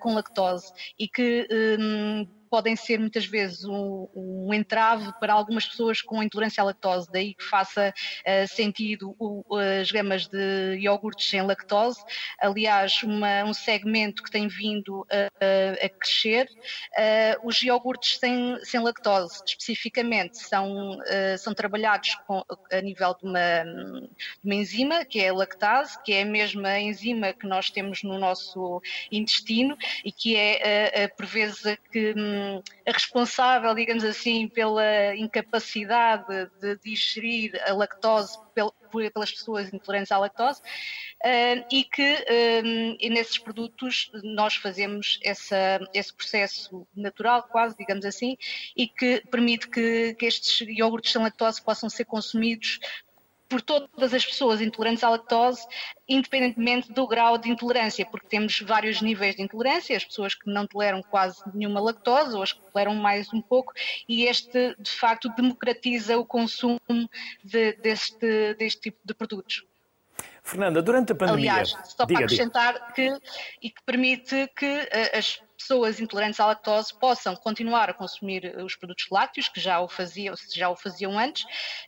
com lactose e que um, podem ser muitas vezes um, um, entrave para algumas pessoas com intolerância à lactose, daí que faça uh, sentido o, as gamas de iogurtes sem lactose. Aliás, uma, um segmento que tem vindo a, a crescer. Uh, os iogurtes sem, sem lactose, especificamente, são, uh, são trabalhados com, a nível de uma, de uma enzima, que é a lactase, que é a mesma enzima que nós temos no nosso intestino e que é, por vezes, que a responsável, digamos assim, pela incapacidade de digerir a lactose pelas pessoas intolerantes à lactose uh, e que e nesses produtos nós fazemos essa, esse processo natural, quase, digamos assim, e que permite que, que estes iogurtes sem lactose possam ser consumidos por todas as pessoas intolerantes à lactose, independentemente do grau de intolerância, porque temos vários níveis de intolerância, as pessoas que não toleram quase nenhuma lactose ou as que toleram mais um pouco, e este de facto democratiza o consumo de, deste, deste tipo de produtos. Fernanda, durante a pandemia. Aliás, só diga, para acrescentar diga. que e que permite que uh, as pessoas intolerantes à lactose possam continuar a consumir os produtos lácteos, que já o faziam, já o faziam antes,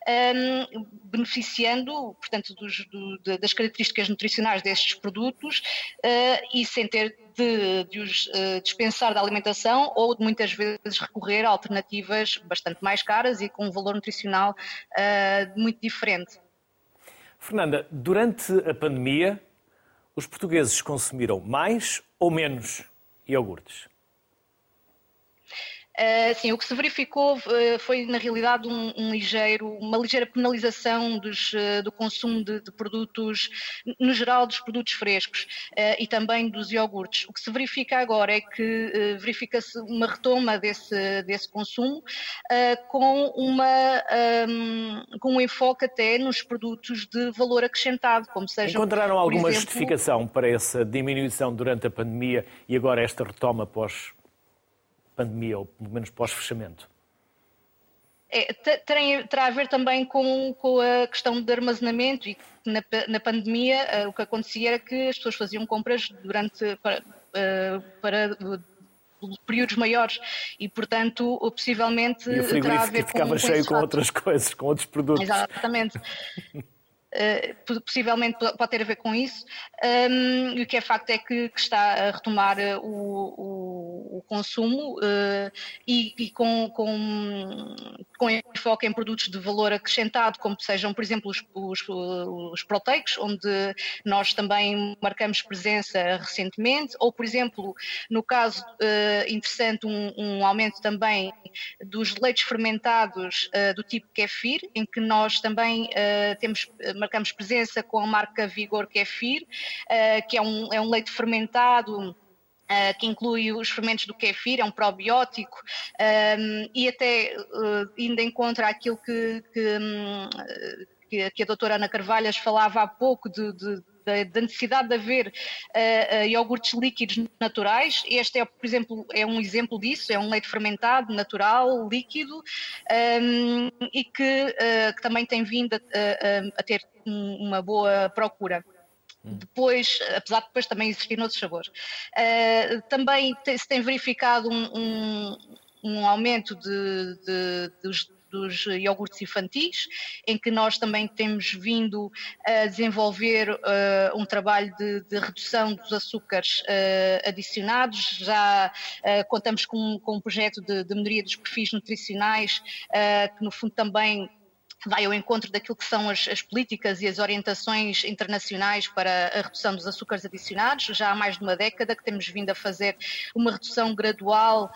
um, beneficiando, portanto, dos, do, das características nutricionais destes produtos uh, e sem ter de, de os uh, dispensar da alimentação ou de muitas vezes recorrer a alternativas bastante mais caras e com um valor nutricional uh, muito diferente. Fernanda, durante a pandemia, os portugueses consumiram mais ou menos iogurtes? Uh, sim, o que se verificou uh, foi, na realidade, um, um, ligeiro, uma ligeira penalização dos, uh, do consumo de, de, produtos, no geral, dos produtos frescos e também dos iogurtes. O que se verifica agora é que verifica-se uma retoma desse, desse consumo com, uma, um, com um enfoque até nos produtos de valor acrescentado, como seja. Encontraram alguma exemplo... justificação para essa diminuição durante a pandemia e agora esta retoma pós pandemia, ou pelo menos pós-fechamento? É, terá a ver também com, com, a questão de armazenamento e na, na pandemia uh, o que acontecia era que as pessoas faziam compras durante para, uh, para períodos maiores e, portanto, possivelmente e o terá a ver com, ficava cheio com outras coisas, com outros produtos. Exatamente. Uh, possivelmente pode ter a ver com isso. Um, e o que é facto é que, que está a retomar uh, o, o, consumo uh, e, e com, com, com enfoque em produtos de valor acrescentado, como sejam, por exemplo, os, os, os proteicos, onde nós também marcamos presença recentemente, ou, por exemplo, no caso interessante, um, um, aumento também dos leites fermentados do tipo kefir, em que nós também temos, marcamos presença com a marca Vigor Kefir, que é um, é um leite fermentado Uh, que inclui os fermentos do kefir, é um probiótico, um, e até uh, indo em contra aquilo que, que, um, que, a doutora Ana Carvalhas falava há pouco de, de da necessidade de haver uh, uh, iogurtes líquidos naturais. Este é, por exemplo, é um exemplo disso, é um leite fermentado, natural, líquido, um, e que, uh, que, também tem vindo a, a, a ter uma boa procura. Depois, apesar de depois também existir outros sabores. Uh, também se tem verificado um, um, um aumento de, de, dos, dos iogurtes infantis, em que nós também temos vindo a desenvolver uh, um trabalho de, de, redução dos açúcares uh, adicionados. Já uh, contamos com, com, um projeto de, de melhoria dos perfis nutricionais, que no fundo também vai ao encontro daquilo que são as, as, políticas e as orientações internacionais para a redução dos açúcares adicionados. Já há mais de uma década que temos vindo a fazer uma redução gradual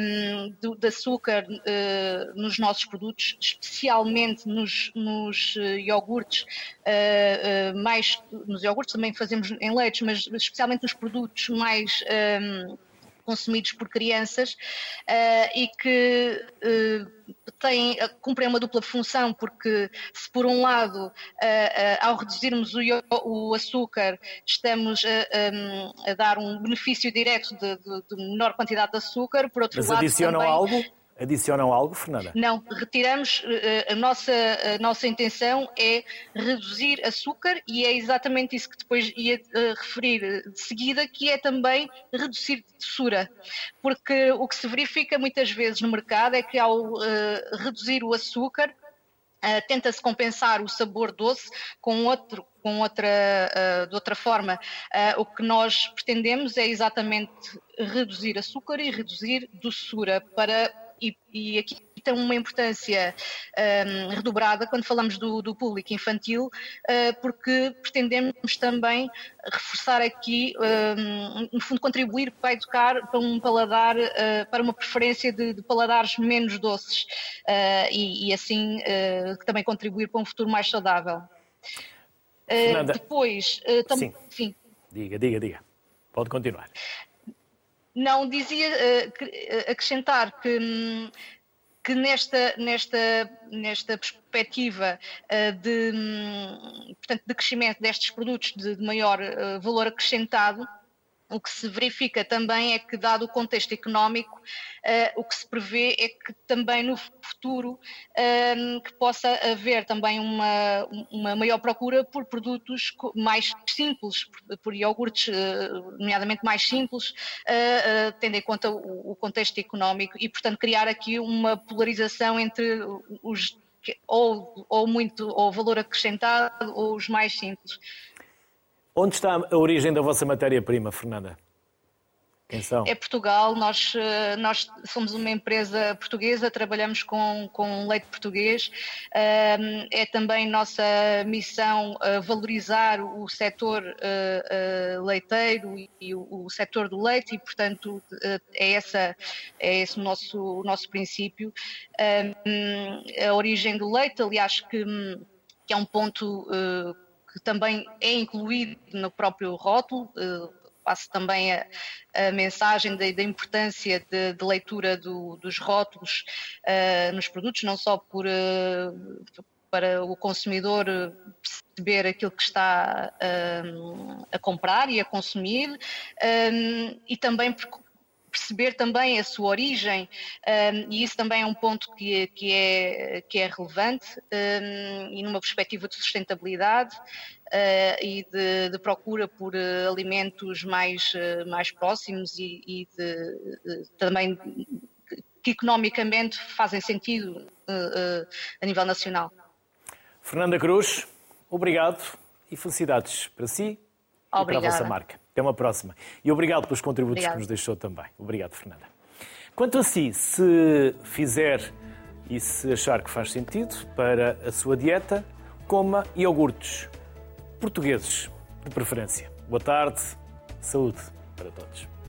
um, do, de açúcar uh, nos nossos produtos, especialmente nos, nos uh, iogurtes, uh, mais nos iogurtes também fazemos em leites, mas especialmente nos produtos mais um, consumidos por crianças uh, e que uh, têm, cumprem uma dupla função, porque se por um lado, uh, ao reduzirmos o, o, açúcar, estamos a, a, dar um benefício direto de, de, de, menor quantidade de açúcar, por outro Mas lado adicionam também, algo? Adicionam algo, Fernanda? Não, retiramos, eh, a nossa, a nossa intenção é reduzir açúcar e é exatamente isso que depois ia eh, referir de seguida, que é também reduzir doçura. Porque o que se verifica muitas vezes no mercado é que ao uh, reduzir o açúcar, Uh, tenta-se compensar o sabor doce com outro com outra de outra forma o que nós pretendemos é exatamente reduzir açúcar e reduzir doçura para e, e aqui tem uma importância um, redobrada quando falamos do, do público infantil, uh, porque pretendemos também reforçar aqui, um, no fundo, contribuir para educar para um paladar, uh, para uma preferência de, de paladares menos doces uh, e, e, assim também contribuir para um futuro mais saudável. Depois, sim. sim. Diga, diga, diga. Pode continuar. Não, dizia uh, acrescentar que, hum, que nesta, nesta, nesta perspectiva uh, de, um, portanto, de crescimento destes produtos de, de maior uh, valor acrescentado, o que se verifica também é que, dado o contexto económico, uh, o que se prevê é que também no futuro uh, que possa haver também uma, uma maior procura por produtos mais simples, por, por iogurtes, uh, nomeadamente mais simples, tendo em conta o, o, contexto económico e, portanto, criar aqui uma polarização entre os ou, ou muito ou valor acrescentado ou os mais simples. Onde está a origem da vossa matéria-prima, Fernanda? Quem são? É Portugal, nós, eh, nós somos uma empresa portuguesa, trabalhamos com, com leite português. É também nossa missão eh, valorizar o setor eh, leiteiro e o setor do leite e, portanto, é, essa, é esse o nosso, nosso princípio. A origem do leite, aliás, que, que é um ponto que também é incluído no próprio rótulo. Uh, passo também a, a mensagem da, importância de, de leitura do, dos rótulos uh, nos produtos, não só por, uh, para o consumidor perceber aquilo que está a comprar e a consumir, e também perceber também a sua origem, um, e isso também é um ponto que, que, é, que é relevante, um, e numa perspectiva de sustentabilidade uh, e de, de, procura por uh, alimentos mais, uh, mais próximos e, e de, também que economicamente fazem sentido a nível nacional. Fernanda Cruz, obrigado e felicidades para si Obrigada. e para a vossa marca. Até uma próxima. E obrigado pelos contributos Obrigada. que nos deixou também. Obrigado, Fernanda. Quanto a si, se fizer e se achar que faz sentido para a sua dieta, coma iogurtes portugueses, de preferência. Boa tarde, saúde para todos.